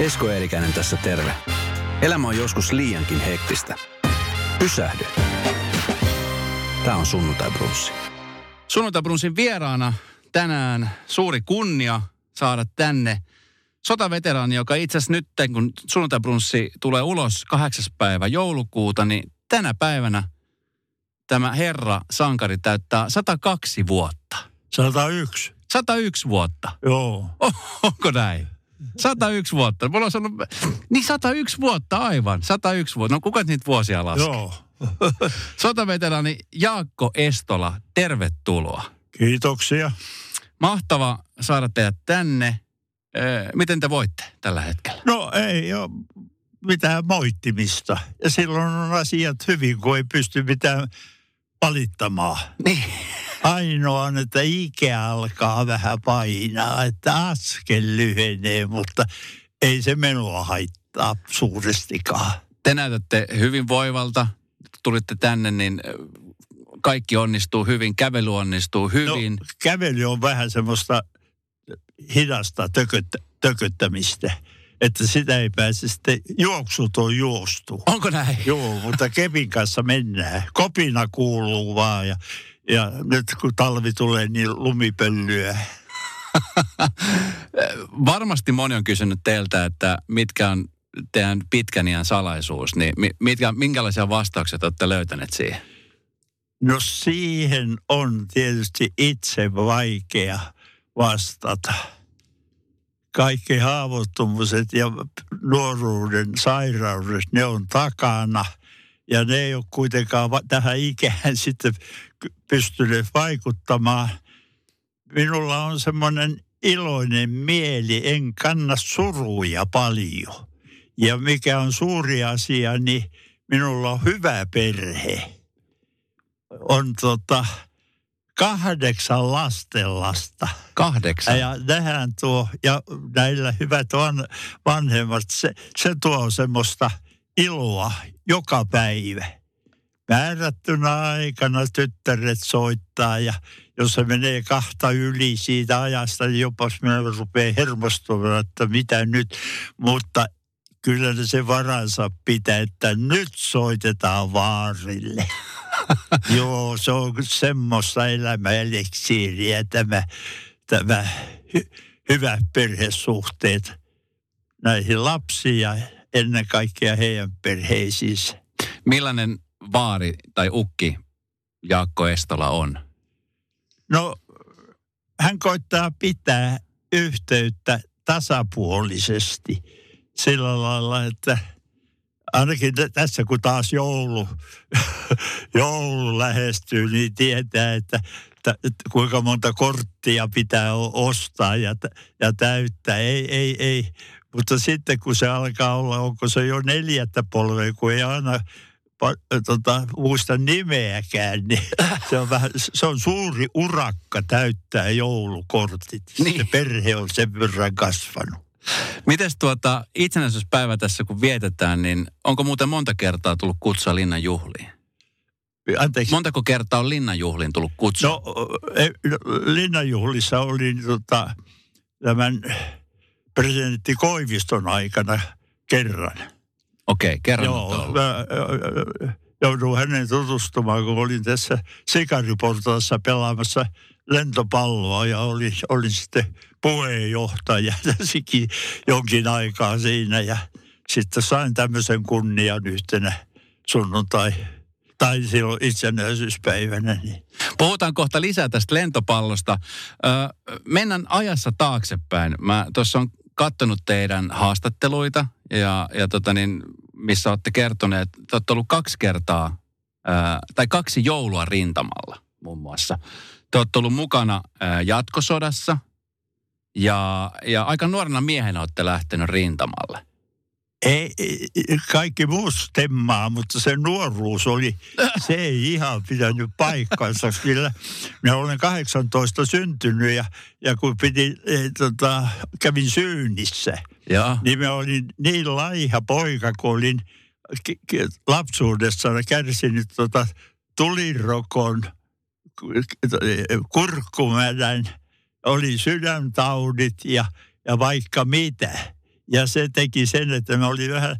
Esko Eerikäinen tässä terve. Elämä on joskus liiankin hektistä. Pysähdy. Tämä on Sunnuntai Brunssi. Sunnuntai Brunssin vieraana tänään suuri kunnia saada tänne sotaveteraani, joka itse asiassa nyt, kun Sunnuntai Brunssi tulee ulos 8. päivä joulukuuta, niin tänä päivänä tämä herra sankari täyttää 102 vuotta. 101. 101 vuotta. Joo. Oh, onko näin? 101 vuotta. Mulla on sanonut, niin 101 vuotta aivan. 101 vuotta. No kuka niitä vuosia laskee? Joo. Sotaveteraani Jaakko Estola, tervetuloa. Kiitoksia. Mahtava saada teidät tänne. Miten te voitte tällä hetkellä? No ei ole mitään moittimista. Ja silloin on asiat hyvin, kun ei pysty mitään valittamaan. Niin. Ainoa on, että ikä alkaa vähän painaa, että askel lyhenee, mutta ei se menua haittaa suurestikaan. Te näytätte hyvin voivalta. Tulitte tänne, niin kaikki onnistuu hyvin, kävely onnistuu hyvin. No, kävely on vähän semmoista hidasta tököttä, tököttämistä että sitä ei pääse sitten, juoksut on juostu. Onko näin? Joo, mutta kepin kanssa mennään. Kopina kuuluu vaan ja, ja nyt kun talvi tulee, niin lumipöllyä. Varmasti moni on kysynyt teiltä, että mitkä on teidän pitkän iän salaisuus, niin mitkä, minkälaisia vastauksia olette löytäneet siihen? No siihen on tietysti itse vaikea vastata kaikki haavoittumiset ja nuoruuden sairaudet, ne on takana. Ja ne ei ole kuitenkaan tähän ikään sitten pystyneet vaikuttamaan. Minulla on semmoinen iloinen mieli, en kanna suruja paljon. Ja mikä on suuri asia, niin minulla on hyvä perhe. On tota, kahdeksan lastenlasta. Kahdeksan? Ja tähän tuo, ja näillä hyvät van, vanhemmat, se, se tuo semmoista iloa joka päivä. Määrättynä aikana tyttäret soittaa ja jos se menee kahta yli siitä ajasta, niin jopa minä rupeaa hermostumaan, että mitä nyt. Mutta kyllä se varansa pitää, että nyt soitetaan vaarille. Joo, se on semmoista elämäeliksiiriä tämä, tämä hy, hyvät perhesuhteet näihin lapsiin ja ennen kaikkea heidän perheisiinsä. Millainen vaari tai ukki Jaakko Estola on? No, hän koittaa pitää yhteyttä tasapuolisesti sillä lailla, että – ainakin tässä kun taas joulu, joulu lähestyy, niin tietää, että, kuinka monta korttia pitää ostaa ja, ja täyttää. Ei, ei, ei. Mutta sitten kun se alkaa olla, onko se jo neljättä polvea, kun ei aina tota, muista nimeäkään, niin se on, vähän, se on suuri urakka täyttää joulukortit. Niin. Se perhe on sen verran kasvanut. Mites tuota itsenäisyyspäivä tässä kun vietetään, niin onko muuten monta kertaa tullut kutsua linnan juhliin? Anteeksi. Montako kertaa on linnanjuhliin tullut kutsu? No, no linnanjuhlissa oli tota, tämän presidentti Koiviston aikana kerran. Okei, okay, kerran Joo, mä, joudun hänen tutustumaan, kun olin tässä Sikariportaassa pelaamassa lentopalloa ja olin, olin sitten puheenjohtaja sikin jonkin aikaa siinä ja sitten sain tämmöisen kunnian yhtenä sunnuntai tai silloin itsenäisyyspäivänä. Niin. Puhutaan kohta lisää tästä lentopallosta. Öö, mennään ajassa taaksepäin. Mä tuossa on katsonut teidän haastatteluita ja, ja tota niin, missä olette kertoneet, että olette ollut kaksi kertaa öö, tai kaksi joulua rintamalla muun muassa. Te olette ollut mukana öö, jatkosodassa – ja, ja aika nuorena miehenä olette lähtenyt rintamalle. Ei, kaikki muu stemmaa, mutta se nuoruus oli, se ei ihan pitänyt paikkansa. Kyllä minä olen 18 syntynyt ja, ja kun piti, e, tota, kävin syynnissä, ja. niin mä olin niin laiha poika, kun olin lapsuudessa kärsinyt tota, tulirokon, kurkkumädän – oli sydäntaudit ja, ja vaikka mitä. Ja se teki sen, että mä olin vähän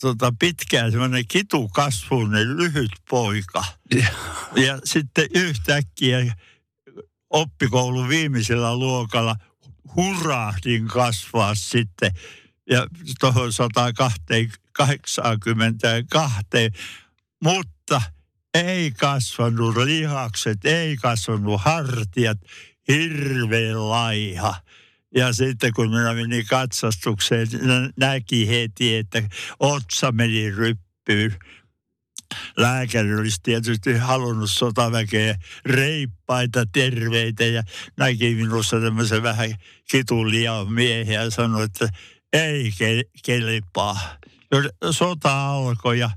tota, pitkään semmoinen kitukasvuinen lyhyt poika. Ja. ja sitten yhtäkkiä oppikoulun viimeisellä luokalla hurahdin kasvaa sitten ja tuohon 182, mutta ei kasvanut lihakset, ei kasvanut hartiat, hirveän laiha. Ja sitten kun minä menin katsastukseen, näki heti, että otsa meni ryppyyn. Lääkäri olisi tietysti halunnut sotaväkeä reippaita, terveitä ja näki minussa tämmöisen vähän kituliaan miehen ja sanoi, että ei ke- kelpaa. Sota alkoi ja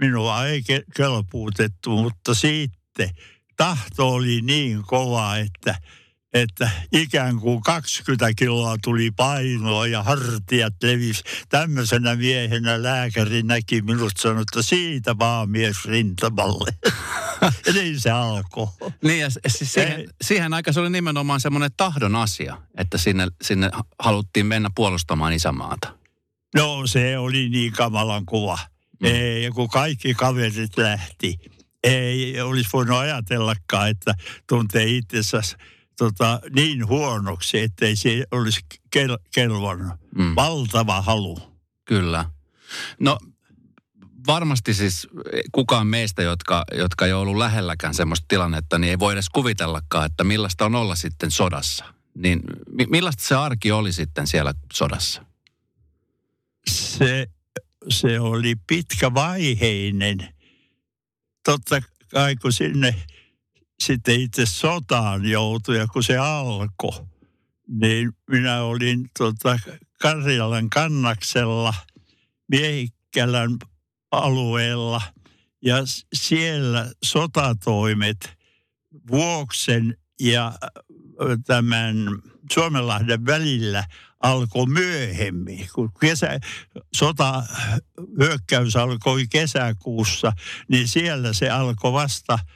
minua ei ke- kelpuutettu, mutta sitten tahto oli niin kova, että – että ikään kuin 20 kiloa tuli painoa ja hartiat levis. Tämmöisenä miehenä lääkäri näki minut sanoi, että siitä vaan mies rintamalle. ja niin se alkoi. Niin ja siihen, siihen aikaan se oli nimenomaan semmoinen tahdon asia, että sinne, sinne haluttiin mennä puolustamaan isämaata. No se oli niin kamalan kuva. Mm. Ei, kun kaikki kaverit lähti. Ei olisi voinut ajatellakaan, että tuntee itsensä tota, niin huonoksi, ettei se olisi kel- kelvannut. Mm. Valtava halu. Kyllä. No varmasti siis kukaan meistä, jotka, jotka ei ollut lähelläkään semmoista tilannetta, niin ei voi edes kuvitellakaan, että millaista on olla sitten sodassa. Niin millaista se arki oli sitten siellä sodassa? Se, se oli pitkävaiheinen. Totta kai kun sinne sitten itse sotaan joutui ja kun se alkoi, niin minä olin tota Karjalan kannaksella Miehikkälän alueella ja siellä sotatoimet Vuoksen ja tämän Suomenlahden välillä alkoi myöhemmin. Kun kesä, sota, hyökkäys alkoi kesäkuussa, niin siellä se alkoi vasta –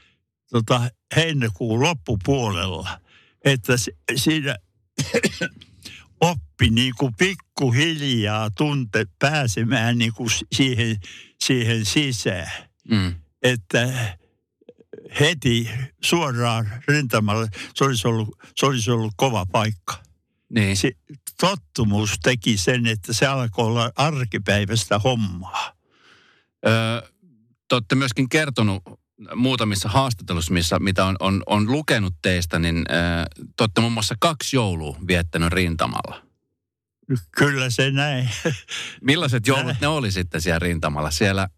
tota, heinäkuun loppupuolella, että siinä oppi niin kuin pikkuhiljaa tunte pääsemään niin kuin siihen, siihen sisään. Mm. Että heti suoraan rintamalle, se olisi ollut, se olisi ollut kova paikka. Niin. Se, tottumus teki sen, että se alkoi olla arkipäivästä hommaa. Öö, te olette myöskin kertonut muutamissa haastatteluissa, missä, mitä on, on, on lukenut teistä, niin äh, te olette muun muassa kaksi joulua viettänyt rintamalla. Kyllä se näin. Millaiset joulut näin. ne oli sitten siellä rintamalla? Siellä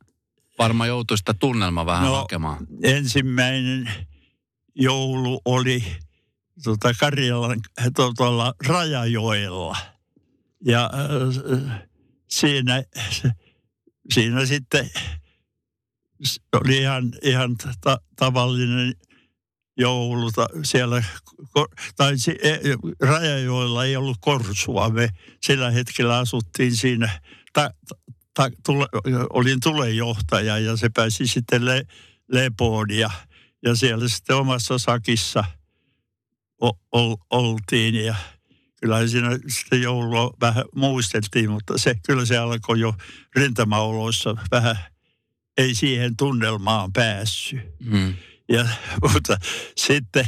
varmaan joutui sitä tunnelma vähän no, hakemaan. Ensimmäinen joulu oli tuota Karjalan tuolla Rajajoella. Ja äh, siinä, siinä sitten oli ihan, ihan ta- tavallinen joulu siellä, tai e, Rajajoilla ei ollut korsua. Me sillä hetkellä asuttiin siinä, ta, ta, tule, olin tulejohtaja ja se pääsi sitten le, lepoon ja, ja siellä sitten omassa sakissa o, o, oltiin ja kyllä siinä sitten joulua vähän muisteltiin, mutta se, kyllä se alkoi jo rintamaoloissa vähän – ei siihen tunnelmaan päässyt. Mm. Ja, mutta sitten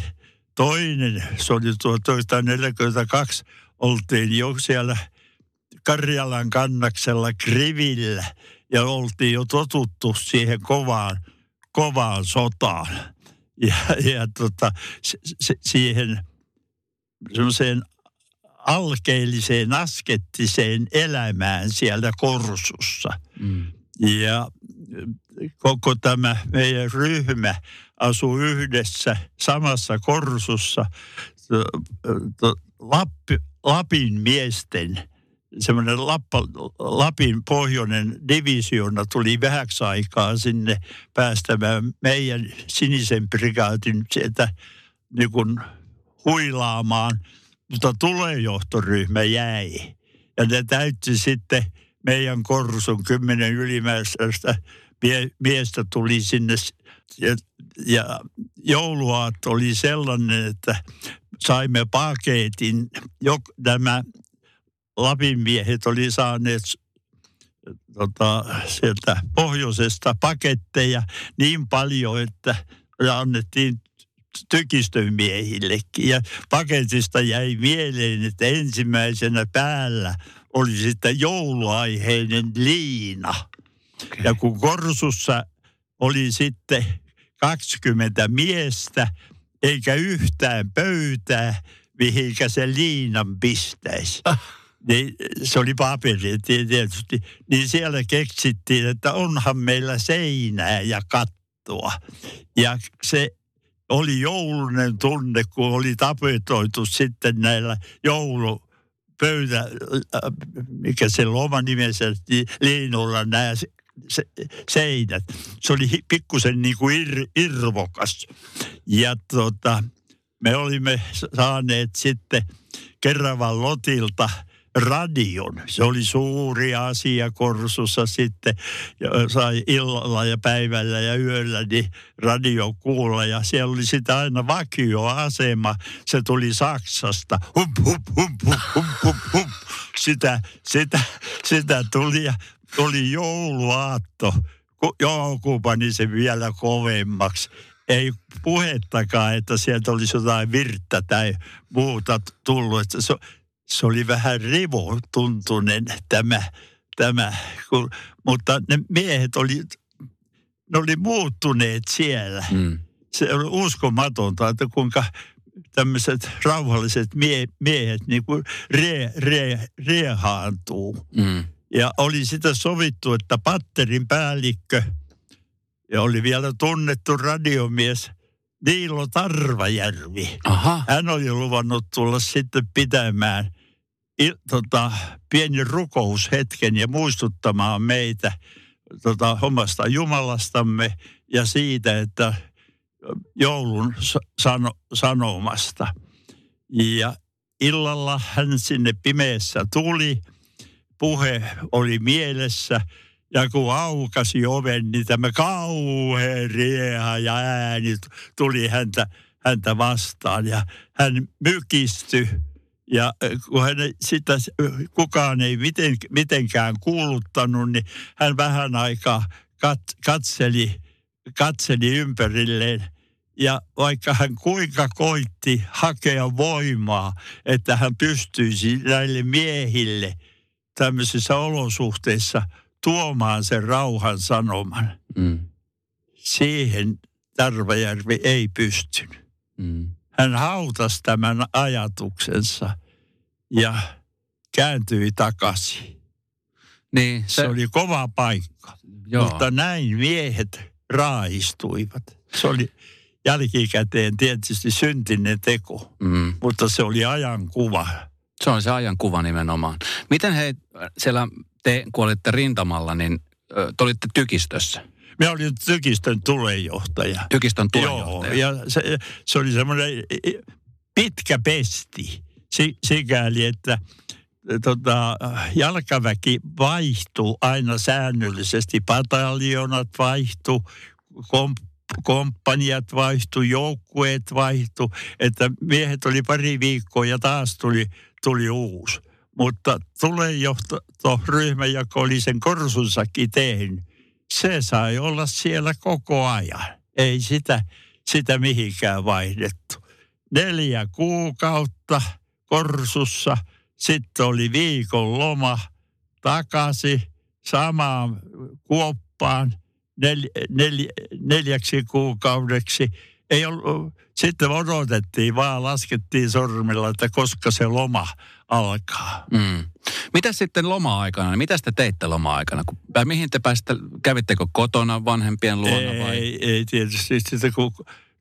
toinen, se oli 1942, oltiin jo siellä Karjalan kannaksella Krivillä ja oltiin jo totuttu siihen kovaan, kovaan sotaan. Ja, ja tota, se, siihen semmoiseen alkeelliseen, askettiseen elämään siellä korsussa. Mm. Ja koko tämä meidän ryhmä asuu yhdessä samassa korsussa. Lappi, Lapin miesten semmoinen Lappa, Lapin pohjoinen divisiona tuli vähäksi aikaa sinne päästämään meidän sinisen brigaatin sieltä niin kuin huilaamaan, mutta tulejohtoryhmä jäi. Ja ne täytti sitten meidän korsun kymmenen ylimääräistä mie- miestä tuli sinne ja, ja jouluaatto oli sellainen, että saimme paketin, jok, tämä Lapin miehet oli saaneet tota, sieltä pohjoisesta paketteja niin paljon, että annettiin tykistön miehillekin. Ja paketista jäi mieleen, että ensimmäisenä päällä oli sitten jouluaiheinen liina. Okay. Ja kun Korsussa oli sitten 20 miestä, eikä yhtään pöytää, mihinkä se liinan pistäisi. Ah. Niin se oli paperi tietysti. Niin siellä keksittiin, että onhan meillä seinää ja kattoa. Ja se oli joulunen tunne, kun oli tapetoitu sitten näillä joulu pöytä, mikä se oma nimensä, liinulla nämä se, seinät. Se oli pikkusen niin kuin ir, irvokas. Ja tota, me olimme saaneet sitten Keravan Lotilta radion. Se oli suuri asia Korsussa sitten. Ja sai illalla ja päivällä ja yöllä niin radio kuulla. Ja siellä oli sitä aina vakioasema. Se tuli Saksasta. Hum, hum, hum, hum, hum, hum, hum. Sitä, sitä, sitä tuli ja tuli jouluaatto. Joku pani sen vielä kovemmaksi ei puhettakaan, että sieltä olisi jotain virttä tai muuta tullut. Että se, se oli vähän rivotuntunen tämä, tämä kun, mutta ne miehet oli, ne oli muuttuneet siellä. Mm. Se oli uskomatonta, että kuinka tämmöiset rauhalliset mie- miehet niin kuin re, re, riehaantuu. Mm. Ja oli sitä sovittu, että patterin päällikkö – ja oli vielä tunnettu radiomies Niilo Tarvajärvi. Aha. Hän oli luvannut tulla sitten pitämään tota, pieni rukoushetken ja muistuttamaan meitä tota, omasta Jumalastamme ja siitä, että joulun sano, sanomasta. Ja illalla hän sinne pimeässä tuli, puhe oli mielessä – ja kun aukasi oven, niin tämä kauhean rieha ja ääni tuli häntä, häntä vastaan. Ja hän mykistyi. Ja kun hän sitä kukaan ei miten, mitenkään kuuluttanut, niin hän vähän aikaa kat, katseli, katseli ympärilleen. Ja vaikka hän kuinka koitti hakea voimaa, että hän pystyisi näille miehille tämmöisissä olosuhteissa – tuomaan sen rauhan sanoman. Mm. Siihen Tarvajärvi ei pystynyt. Mm. Hän hautasi tämän ajatuksensa ja kääntyi takaisin. Niin, se... se oli kova paikka. Joo. Mutta näin miehet raahistuivat. Se oli jälkikäteen tietysti syntinen teko, mm. mutta se oli ajankuva. Se on se ajankuva nimenomaan. Miten he siellä te, kun olitte rintamalla, niin te olitte tykistössä. Me olin tykistön tulejohtaja. Tykistön tulejohtaja. Joo, ja se, se oli semmoinen pitkä pesti sikäli, että tota, jalkaväki vaihtui aina säännöllisesti. Pataljonat vaihtui, kom, komppaniat vaihtui, joukkueet vaihtui. Että miehet oli pari viikkoa ja taas tuli, tuli uusi. Mutta ryhmä, joka oli sen korsunsakin tehnyt, se sai olla siellä koko ajan. Ei sitä, sitä mihinkään vaihdettu. Neljä kuukautta korsussa, sitten oli viikon loma takaisin samaan kuoppaan nel, nel, neljäksi kuukaudeksi. Ei ollut, sitten odotettiin vaan, laskettiin sormilla, että koska se loma alkaa. Mm. Mitä sitten loma-aikana? Mitä te teitte loma-aikana? Vai mihin te pääsitte? Kävittekö kotona vanhempien luona vai? Ei, ei tietysti. Sitten kun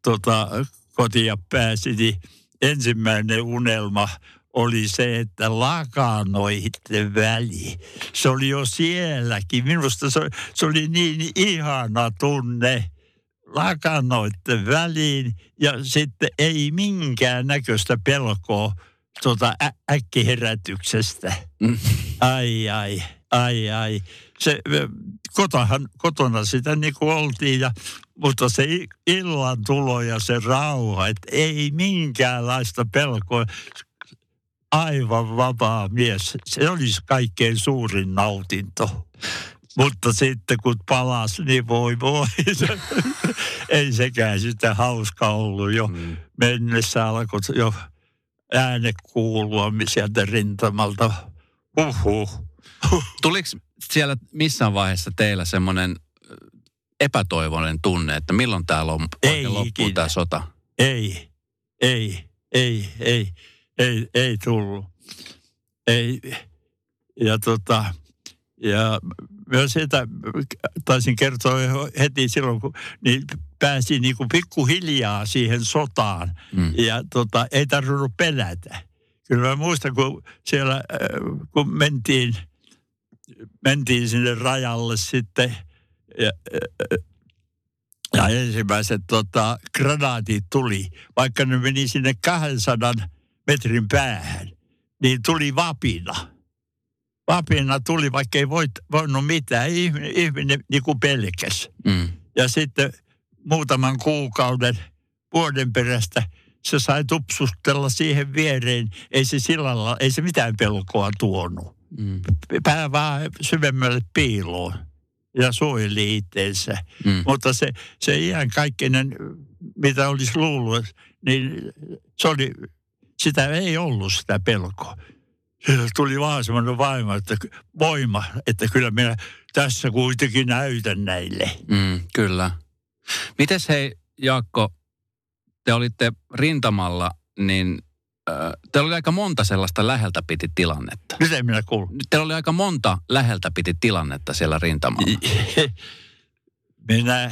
tota, kotia pääsi, niin ensimmäinen unelma oli se, että lakanoitte väli. Se oli jo sielläkin. Minusta se, se oli niin ihana tunne lakanoitte väliin ja sitten ei minkään näköistä pelkoa tuota ä- äkkiherätyksestä. Mm. Ai, ai, ai, ai. Se, kotahan, kotona sitä niin kuin oltiin, ja, mutta se illan tulo ja se rauha, että ei minkäänlaista pelkoa. aivan vapaa mies. Se olisi kaikkein suurin nautinto. Mutta sitten kun palas, niin voi voi. Ei sekään sitä hauska ollut jo. Mm. Mennessä alkoi jo ääne kuulua sieltä rintamalta. Uhuh. Tuliko siellä missään vaiheessa teillä semmoinen epätoivoinen tunne, että milloin tämä lom- ei loppuu tämä sota? Ei, ei, ei, ei, ei, ei tullut. Ei. Ja tota, ja myös sitä taisin kertoa heti silloin, kun niin pääsi niin kuin pikkuhiljaa siihen sotaan. Mm. Ja tota, ei tarvinnut pelätä. Kyllä mä muistan, kun siellä, äh, kun mentiin, mentiin sinne rajalle sitten, ja, äh, ja ensimmäiset tota, granaatit tuli, vaikka ne meni sinne 200 metrin päähän, niin tuli vapina vapina tuli, vaikka ei voit, voinut mitään. Ihminen, ihminen niin kuin pelkäs. Mm. Ja sitten muutaman kuukauden, vuoden perästä se sai tupsustella siihen viereen. Ei se sillalla, ei se mitään pelkoa tuonut. Mm. Pää vaan syvemmälle piiloon ja suojeli itteensä. Mm. Mutta se, se iän kaikkinen, mitä olisi luullut, niin se oli, sitä ei ollut sitä pelkoa tuli vaan semmoinen vaima, että voima, että kyllä minä tässä kuitenkin näytän näille. Mm, kyllä. Mites hei Jaakko, te olitte rintamalla, niin äh, teillä oli aika monta sellaista läheltä piti tilannetta. Nyt ei minä kuulu. Teillä oli aika monta läheltä piti tilannetta siellä rintamalla. minä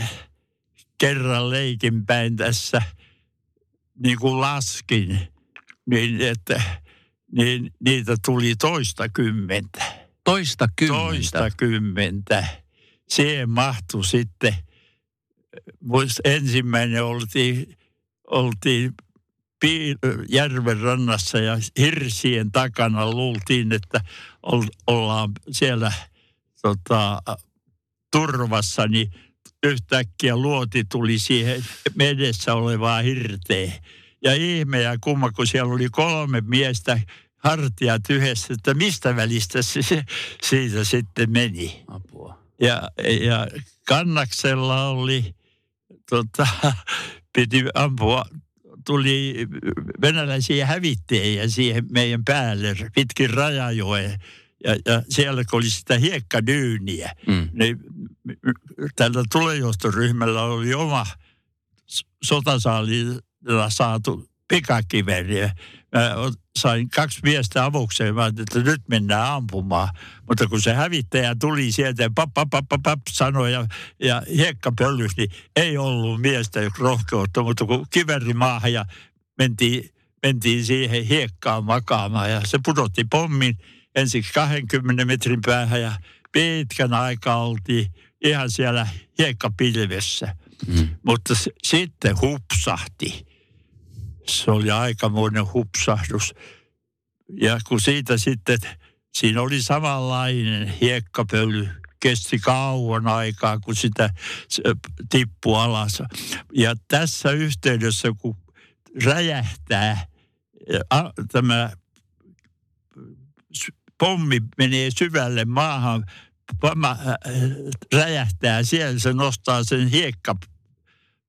kerran leikin päin tässä niin kuin laskin, niin että niin niitä tuli toista kymmentä. Toista kymmentä? Toista kymmentä. Siihen mahtui sitten, ensimmäinen oltiin, oltiin järven rannassa ja hirsien takana luultiin, että ollaan siellä tota, turvassa, niin yhtäkkiä luoti tuli siihen medessä olevaa hirteen. Ja ihme ja kumma, kun siellä oli kolme miestä hartiat yhdessä, että mistä välistä se siitä sitten meni. Apua. Ja, ja kannaksella oli, tota, piti ampua, tuli venäläisiä hävittäjiä siihen meidän päälle pitkin rajajoen. Ja, ja siellä kun oli sitä hiekkadyyniä, mm. niin tällä tulejohtoryhmällä oli oma sotasaali saatu pikakiveriä. Mä sain kaksi miestä avukseen, mä että nyt mennään ampumaan. Mutta kun se hävittäjä tuli sieltä ja pap, pap, pap, pap, pap sanoi ja, ja hiekka pöllys, niin ei ollut miestä rohkeutta, mutta kun kiveri maahan ja mentiin, mentiin siihen hiekkaan makaamaan ja se pudotti pommin ensiksi 20 metrin päähän ja pitkän aikaa oltiin ihan siellä hiekkapilvessä. Mm. Mutta s- sitten hupsahti se oli aikamoinen hupsahdus. Ja kun siitä sitten, siinä oli samanlainen hiekkapöly, kesti kauan aikaa, kun sitä tippui alas. Ja tässä yhteydessä, kun räjähtää, tämä pommi menee syvälle maahan, räjähtää siellä, se nostaa sen hiekka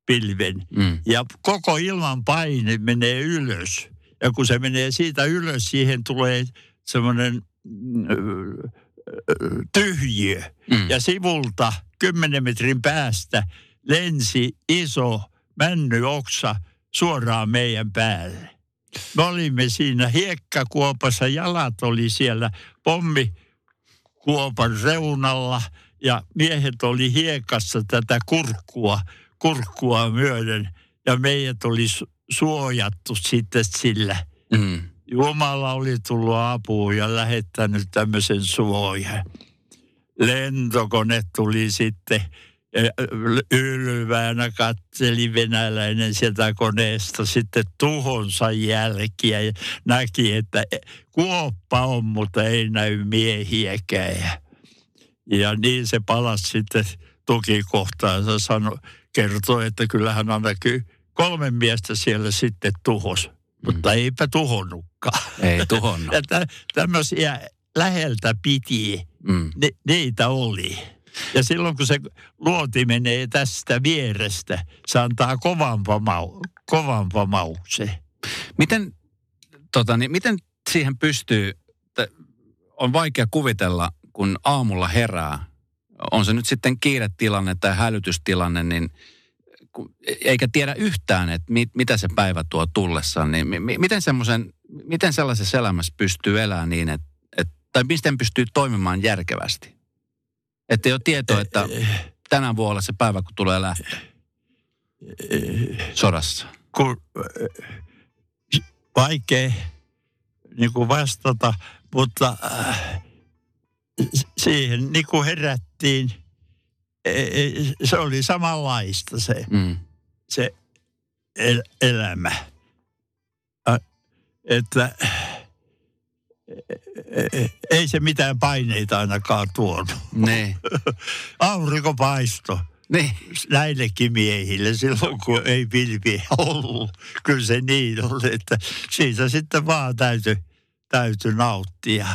pilven. Mm. Ja koko ilman paine menee ylös. Ja kun se menee siitä ylös, siihen tulee semmoinen tyhjiö. Mm. Ja sivulta kymmenen metrin päästä lensi iso männyoksa suoraan meidän päälle. Me olimme siinä hiekkakuopassa, jalat oli siellä pommikuopan reunalla ja miehet oli hiekassa tätä kurkkua kurkkua myöden ja meidät oli suojattu sitten sillä. Mm. Jumala oli tullut apuun ja lähettänyt tämmöisen suojan. Lentokone tuli sitten ylväänä katseli venäläinen sieltä koneesta sitten tuhonsa jälkiä ja näki, että kuoppa on, mutta ei näy miehiäkään. Ja niin se palasi sitten tukikohtaan ja sanoi, kertoi, että kyllähän ainakin kolme miestä siellä sitten tuhos. mutta eipä tuhonnutkaan. Ei tuhonnut. Ja tä, tämmöisiä läheltä piti, Mm. ne, niitä oli. Ja silloin kun se luoti menee tästä vierestä, se antaa kovan, pamau, kovan pamauksen. Miten, tota, niin, miten siihen pystyy, on vaikea kuvitella, kun aamulla herää, on se nyt sitten kiiretilanne tai hälytystilanne, niin eikä tiedä yhtään, että mit, mitä se päivä tuo tullessaan, niin mi, mi- miten, semmoisen, miten sellaisessa elämässä pystyy elämään niin, että, et, tai miten pystyy toimimaan järkevästi? Että ei ole tietoa, että tänään olla se päivä, kun tulee lähtö sodassa. Kun, vaikea niin kuin vastata, mutta äh, siihen niin kuin herättiin, e- e- se oli samanlaista se, Mm. se el- elämä. Että e- ei se mitään paineita ainakaan tuonut. Niin. Aurinko paisto niin. näillekin miehille silloin, kun ei pilviä ollut. Kyllä se niin oli, että siitä sitten vaan täytyy, täytyy nauttia.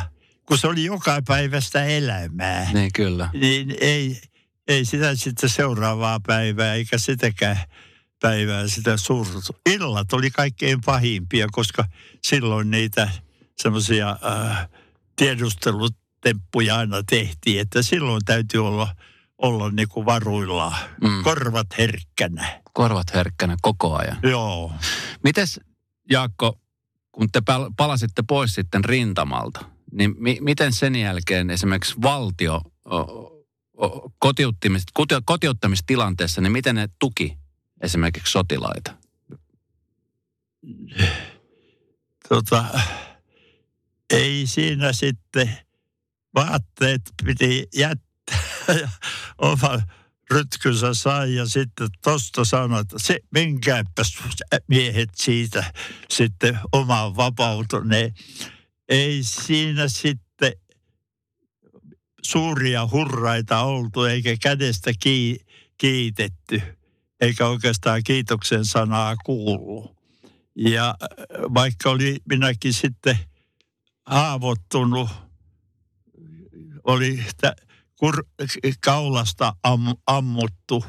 Kun se oli joka päivästä elämää, Niin kyllä. niin ei, ei sitä sitten seuraavaa päivää eikä sitäkään päivää sitä surtu. Illat oli kaikkein pahimpia, koska silloin niitä semmoisia äh, tiedustelutemppuja aina tehtiin, että silloin täytyy olla, olla niin kuin varuillaan, Mm. korvat herkkänä. Korvat herkkänä koko ajan. Joo. Mites Jaakko, kun te pal- palasitte pois sitten rintamalta, niin mi- miten sen jälkeen esimerkiksi valtio o, o, kotiuttamis- koti- kotiuttamistilanteessa, niin miten ne tuki esimerkiksi sotilaita? Tota, ei siinä sitten vaatteet piti jättää ja oma rytkynsä sai ja sitten tosta sanoi, että se menkääpäs miehet siitä sitten omaan vapautuneen. Ei siinä sitten suuria hurraita oltu eikä kädestä ki- kiitetty eikä oikeastaan kiitoksen sanaa kuulu. Ja äh, vaikka oli minäkin sitten haavoittunut, oli kur- kaulasta am- ammuttu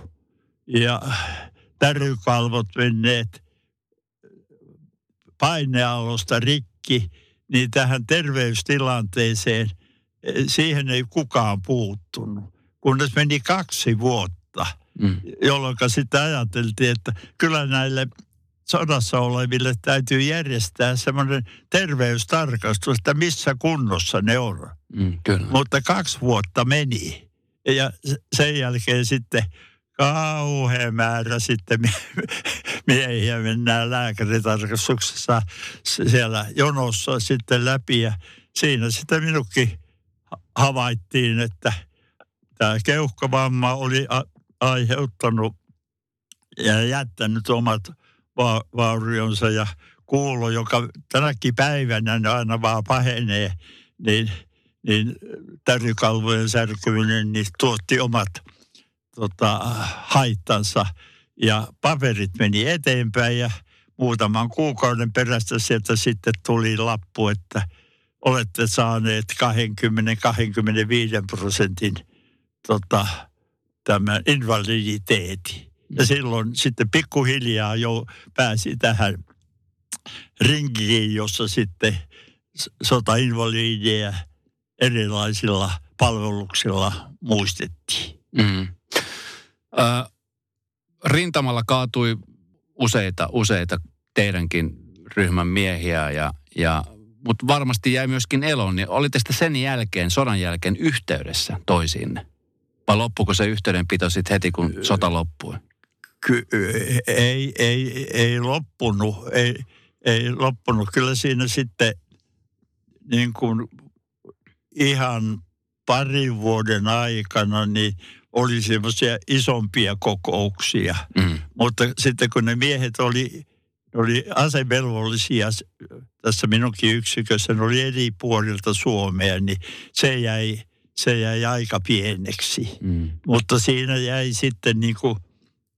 ja tärykalvot menneet painealosta rikki, niin tähän terveystilanteeseen eh, siihen ei kukaan puuttunut. Kunnes meni kaksi vuotta, Mm. jolloin sitten ajateltiin, että kyllä näille sodassa oleville täytyy järjestää semmoinen terveystarkastus, että missä kunnossa ne on. Mm, kyllä. Mutta kaksi vuotta meni. Ja sen jälkeen sitten kauhean määrä sitten mie- miehiä mennään lääkäritarkastuksessa siellä jonossa sitten läpi. Ja siinä sitten minunkin ha- havaittiin, että tämä keuhkovamma oli aiheuttanut ja jättänyt omat va- vaurionsa ja kuulo, joka tänäkin päivänä aina vaan pahenee, niin, niin tärykalvojen särkyminen niin tuotti omat tota, haittansa. Ja paperit meni eteenpäin ja muutaman kuukauden perästä sieltä sitten tuli lappu, että olette saaneet 20-25 prosentin tota, tämän invaliditeetin. Ja silloin sitten pikkuhiljaa jo pääsi tähän ringiin, jossa sitten sotainvalideja erilaisilla palveluksilla muistettiin. Mm. Ö, rintamalla kaatui useita, useita teidänkin ryhmän miehiä, ja, ja, mutta varmasti jäi myöskin eloon. Niin olitte sitten sen jälkeen, sodan jälkeen yhteydessä toisiinne? Vai loppuko se yhteydenpito sitten heti, kun sota loppui? Ky- ei, ei, ei loppunut, ei, ei loppunut. Kyllä siinä sitten niin kuin ihan parin vuoden aikana niin oli semmoisia isompia kokouksia. Mm. Mutta sitten kun ne miehet oli, oli asevelvollisia tässä minunkin yksikössä, ne oli eri puolilta Suomea, niin se jäi, se jäi aika pieneksi. Mm. Mutta siinä jäi sitten niin kuin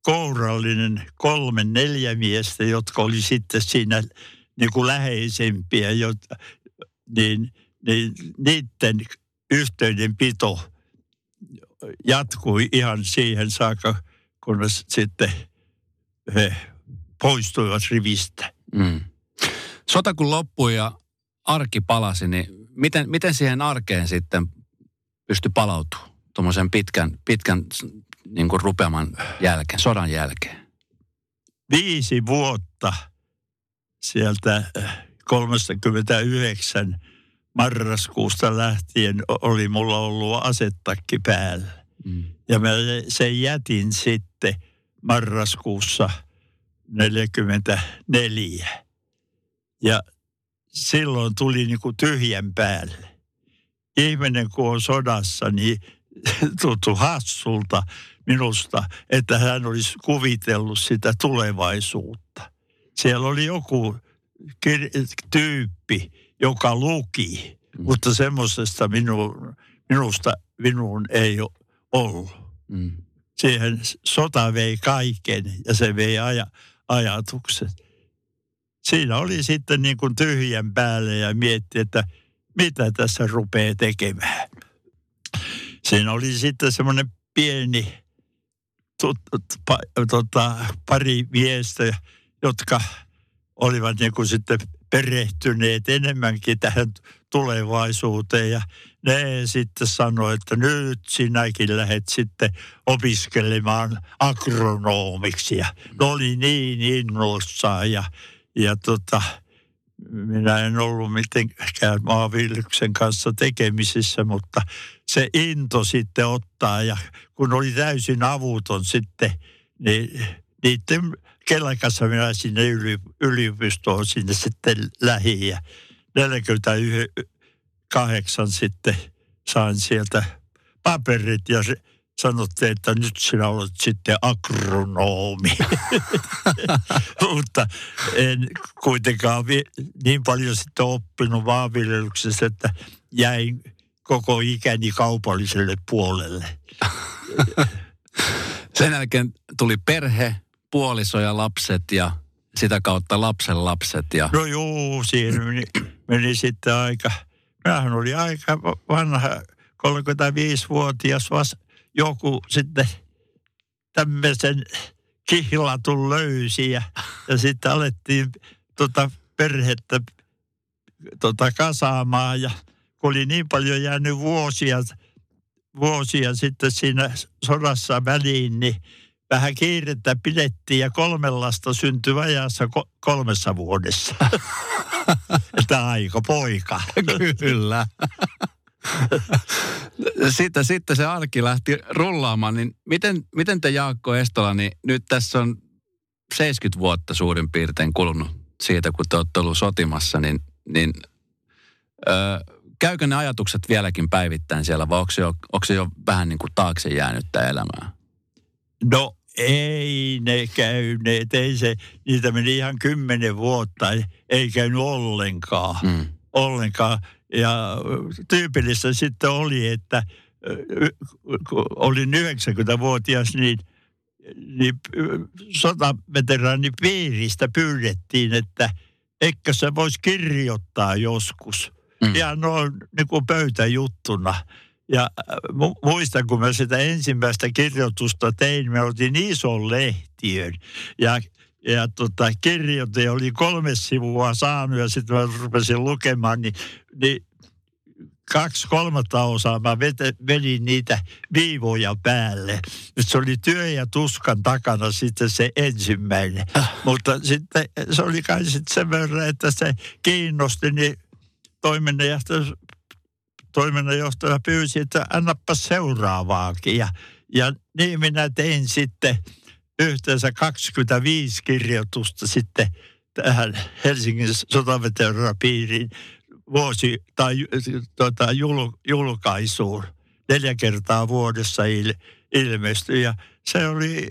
kourallinen kolme, neljä miestä, jotka oli sitten siinä niin kuin läheisempiä, jota, niin, niin niiden yhteydenpito jatkui ihan siihen saakka, kunnes sitten he poistuivat rivistä. Mm. Sota kun loppui ja arki palasi, niin miten, miten siihen arkeen sitten pystyi palautumaan tuommoisen pitkän, pitkän niin kuin rupeaman jälkeen, sodan jälkeen? Viisi vuotta sieltä 39 äh, marraskuusta lähtien oli mulla ollut asettakki päällä. Mm. Ja mä sen jätin sitten marraskuussa 44. Ja silloin tuli niin kuin tyhjän päälle. Ihminen kun on sodassa, niin tuntuu hassulta minusta, että hän olisi kuvitellut sitä tulevaisuutta. Siellä oli joku tyyppi, joka luki, mm. mutta semmoisesta minu, minusta minun ei ollut. Mm. Siihen sota vei kaiken ja se vei aja, ajatukset. Siinä oli sitten niin kuin tyhjän päälle ja mietti, että mitä tässä rupeaa tekemään. Siinä oli sitten semmoinen pieni tut, pa, tota, pari miestä, jotka olivat niin kuin sitten perehtyneet enemmänkin tähän tulevaisuuteen. Ja ne sitten sanoi, että nyt sinäkin lähdet sitten opiskelemaan agronomiksi ja ne oli niin innoissaan ja, ja tota, minä en ollut mitenkään maanviljelyksen kanssa tekemisissä, mutta se into sitten ottaa. Ja kun oli täysin avuton sitten, niin niiden kelkassa minä sinne yliopistoon sinne sitten lähi ja 48 sitten sain sieltä paperit ja sanotte, että nyt sinä olet sitten agronomi. Mutta en kuitenkaan vi- niin paljon sitten oppinut maanviljelyksessä, että jäin koko ikäni kaupalliselle puolelle. Sen jälkeen tuli perhe, puoliso ja lapset ja sitä kautta lapsen lapset. Ja... No joo, siinä meni, meni sitten aika, minähän oli aika vanha, 35-vuotias vasta joku sitten tämmöisen kihlatun löysi ja, ja sitten alettiin tota perhettä tota kasaamaan ja kun oli niin paljon jäänyt vuosia, vuosia sitten siinä sodassa väliin, niin vähän kiirettä pidettiin ja kolme lasta syntyi vajassa ko- kolmessa vuodessa. Että aika poika. Kyllä. sitten, sitten se arki lähti rullaamaan, niin miten, miten te Jaakko Estola, niin nyt tässä on 70 vuotta suurin piirtein kulunut siitä, kun te olette ollut sotimassa, niin, niin ö, käykö ne ajatukset vieläkin päivittäin siellä vai onko se jo, onko se jo vähän niin kuin taakse jäänyttä elämää? No ei ne käyneet, ei se, niitä meni ihan kymmenen vuotta, ei käynyt ollenkaan. Mm. Ollenkaan. Ja tyypillistä sitten oli, että kun olin 90-vuotias, niin, niin sotaveteraanipiiristä pyydettiin, että eikö se voisi kirjoittaa joskus. Mm. Ja noin niin kuin pöytäjuttuna. Ja muistan, kun mä sitä ensimmäistä kirjoitusta tein, me oltiin ison lehtiön. Ja ja tota, kirjoite oli kolme sivua saanut ja sitten mä rupesin lukemaan, niin, niin kaksi kolmatta osaa mä vete, vedin niitä viivoja päälle. Nyt se oli työ ja tuskan takana sitten se ensimmäinen. Ah. Mutta sitten se oli kai sitten sen verran, että se kiinnosti, niin toiminnanjohtaja, toiminnanjohtaja pyysi, että annappa seuraavaakin. Ja, ja niin minä tein sitten – yhteensä 25 kirjoitusta sitten tähän Helsingin sotaveteraanapiiriin vuosi tai tuota, jul, julkaisuun. Neljä kertaa vuodessa il, ilmestyi ja se oli,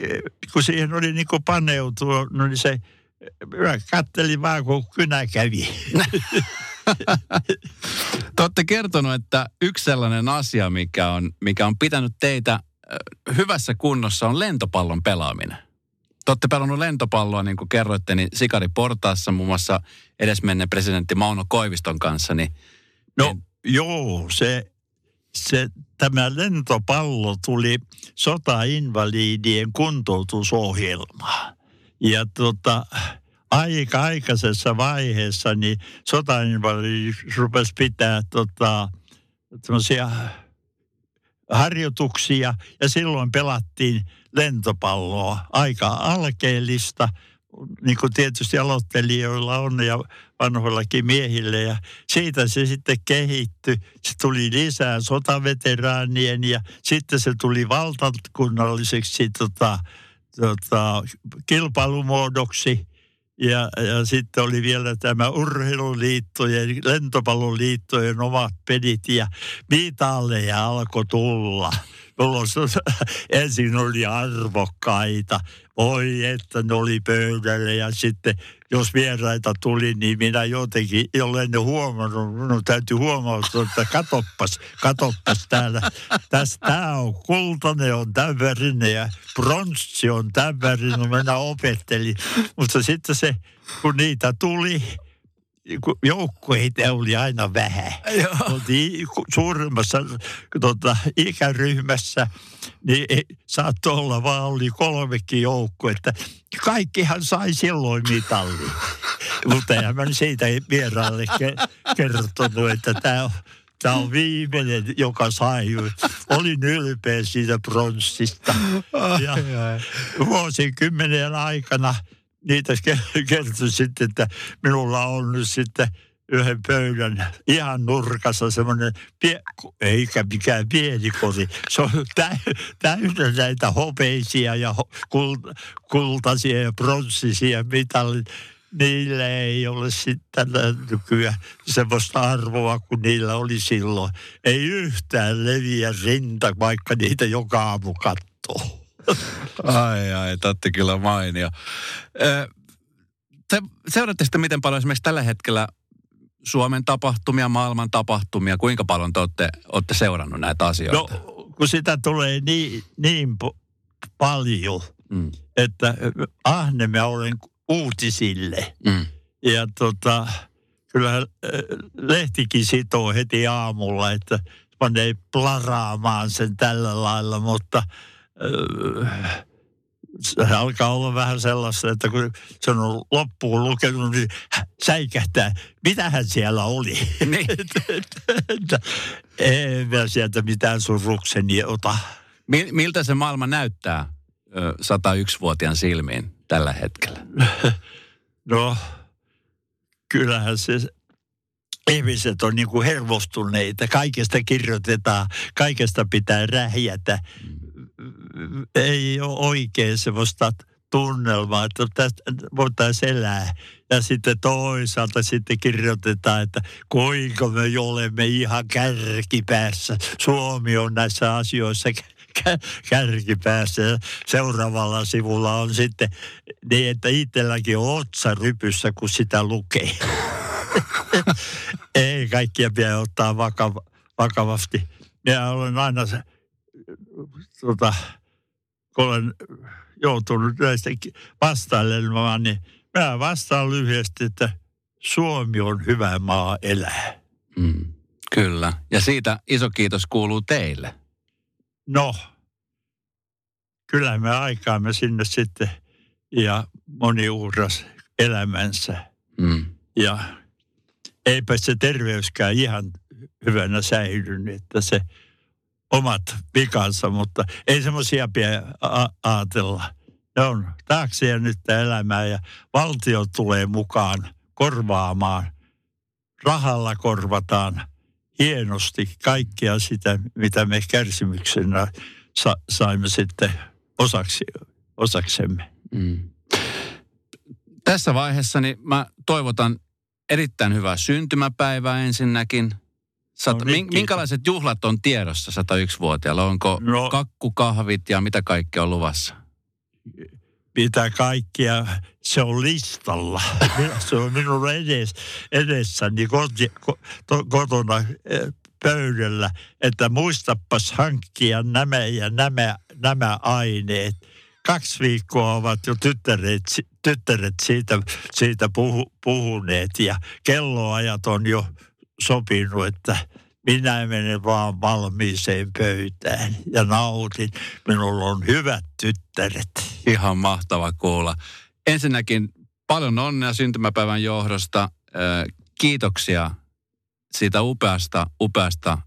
kun siihen oli niin kuin paneutunut, niin se, mä kattelin vaan kun kynä kävi. Te olette kertonut, että yksi sellainen asia, mikä on, mikä on pitänyt teitä hyvässä kunnossa on lentopallon pelaaminen. te olette pelannut lentopalloa, niin kuin kerroitte, niin Sikari Portaassa muun muassa edesmenneen presidentti Mauno Koiviston kanssa. Niin, no niin... joo, se, se, tämä lentopallo tuli sotainvalidien kuntoutusohjelmaan. Ja tota, aika aikaisessa vaiheessa niin sotainvalidit rupesi pitää tota, harjoituksia ja silloin pelattiin lentopalloa. Aika alkeellista, niin kuin tietysti aloittelijoilla on ja vanhoillakin miehille. Ja siitä se sitten kehittyi. Se tuli lisää sotaveteraanien ja sitten se tuli valtakunnalliseksi tota, tota, kilpailumuodoksi. Ja, ja sitten oli vielä tämä urheiluliittojen, lentopalloliittojen omat pedit ja mitalleja alkoi tulla. Mulla ensin oli arvokkaita. Oi, että ne oli pöydällä ja sitten jos vieraita tuli, niin minä jotenkin, jolle ne huomannut, minun täytyy huomata, että katoppas, katoppas täällä. Tässä tämä on kultainen, on tämän ja pronssi on tämän värinen, minä opettelin. Mutta sitten se, kun niitä tuli, joukkueita oli aina vähän. Oltiin suurimmassa tota, ikäryhmässä, niin saattoi olla vaan oli kolmekin joukkuetta. Kaikkihan sai silloin mitalli. Mutta en mä siitä vieraille kertonut, että tämä on Tämä on viimeinen, joka sai. Olin ylpeä siitä pronssista. Ja vuosikymmenen aikana niitä kertoi sitten, että minulla on nyt sitten yhden pöydän ihan nurkassa semmoinen, pie, eikä mikään pieni koti. Se on täynnä näitä hopeisia ja kultaisia ja pronssisia mitallit. Niillä ei ole sitten nykyään semmoista arvoa kuin niillä oli silloin. Ei yhtään leviä rinta, vaikka niitä joka aamu katsoo. Ai ai, tatte kyllä mainio. Te seuraatte sitä, miten paljon esimerkiksi tällä hetkellä Suomen tapahtumia, maailman tapahtumia, kuinka paljon te olette, olette seurannut näitä asioita? No, kun sitä tulee niin, niin po- paljon, mm. että ahne mä olen uutisille. Mm. Ja tota, kyllä lehtikin sitoo heti aamulla, että panee plaraamaan sen tällä lailla, mutta – se alkaa olla vähän sellaista, että kun se on loppuun lukenut, niin säikähtää, mitähän siellä oli. Niin. en mä sieltä mitään surukseni ota. Miltä se maailma näyttää 101-vuotiaan silmiin tällä hetkellä? No, kyllähän se ihmiset on niin kuin hermostuneita. Kaikesta kirjoitetaan, kaikesta pitää rähjätä. Ei ole oikein semmoista tunnelmaa, että tästä voitaisiin elää. Ja sitten toisaalta sitten kirjoitetaan, että kuinka me olemme ihan kärkipäässä. Suomi on näissä asioissa kärkipäässä. Seuraavalla sivulla on sitten niin, että itselläkin on otsa rypyssä, kun sitä lukee. Ei kaikkia pidä ottaa vakava, vakavasti. Minä olen aina se, tota, kun olen joutunut näistä vastailemaan, niin mä vastaan lyhyesti, että Suomi on hyvä maa elää. Mm, kyllä. Ja siitä iso kiitos kuuluu teille. No, kyllä me aikaamme sinne sitten ja moni uhras elämänsä. Mm. Ja eipä se terveyskään ihan hyvänä säilynyt, että se – omat vikansa, mutta ei semmoisia pidä ajatella. Ne on taakse ja nyt elämää ja valtio tulee mukaan korvaamaan. Rahalla korvataan hienosti kaikkea sitä, mitä me kärsimyksenä sa- saimme sitten osaksi, osaksemme. Mm. Tässä vaiheessa niin mä toivotan erittäin hyvää syntymäpäivää ensinnäkin – Sat, no, niin, minkälaiset juhlat on tiedossa 101-vuotiaalla? Onko no, kakkukahvit ja mitä kaikkea on luvassa? Mitä kaikkia, se on listalla. se on minun edes, edessäni koti, kotona eh, pöydällä, että muistapas hankkia nämä ja nämä, nämä aineet. kaksi viikkoa ovat jo tyttäret, tyttäret siitä, siitä puhu, puhuneet ja kelloajat on jo sopinut, että minä menen vaan valmiiseen pöytään ja nautin. Minulla on hyvät tyttäret. Ihan mahtava kuulla. Ensinnäkin paljon onnea syntymäpäivän johdosta. Kiitoksia siitä upeasta, upeasta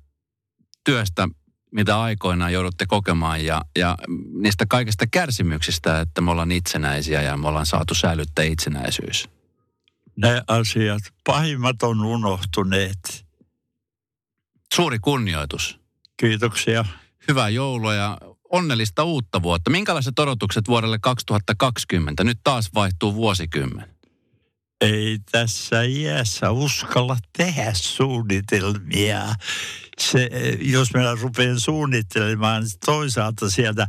työstä, mitä aikoinaan joudutte kokemaan ja, ja niistä kaikista kärsimyksistä, että me ollaan itsenäisiä ja me ollaan saatu säilyttää itsenäisyys. Ne asiat, pahimmat on unohtuneet. Suuri kunnioitus. Kiitoksia. Hyvää joulua ja onnellista uutta vuotta. Minkälaiset odotukset vuodelle 2020? Nyt taas vaihtuu vuosikymmen. Ei tässä iässä uskalla tehdä suunnitelmia. Se, jos minä rupean suunnittelemaan, niin toisaalta sieltä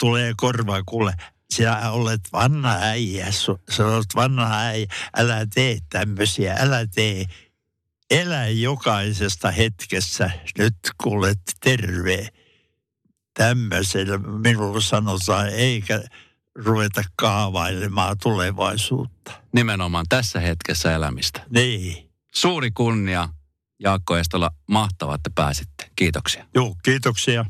tulee korva, kuule, sinä olet vanha äijä, sinä olet vanha äijä, älä tee tämmöisiä, älä tee. Elä jokaisesta hetkessä, nyt kuulet terve tämmöisellä minulle sanotaan, eikä ruveta kaavailemaan tulevaisuutta. Nimenomaan tässä hetkessä elämistä. Niin. Suuri kunnia, Jaakko Estola. Mahtavaa, että pääsitte. Kiitoksia. Joo, kiitoksia.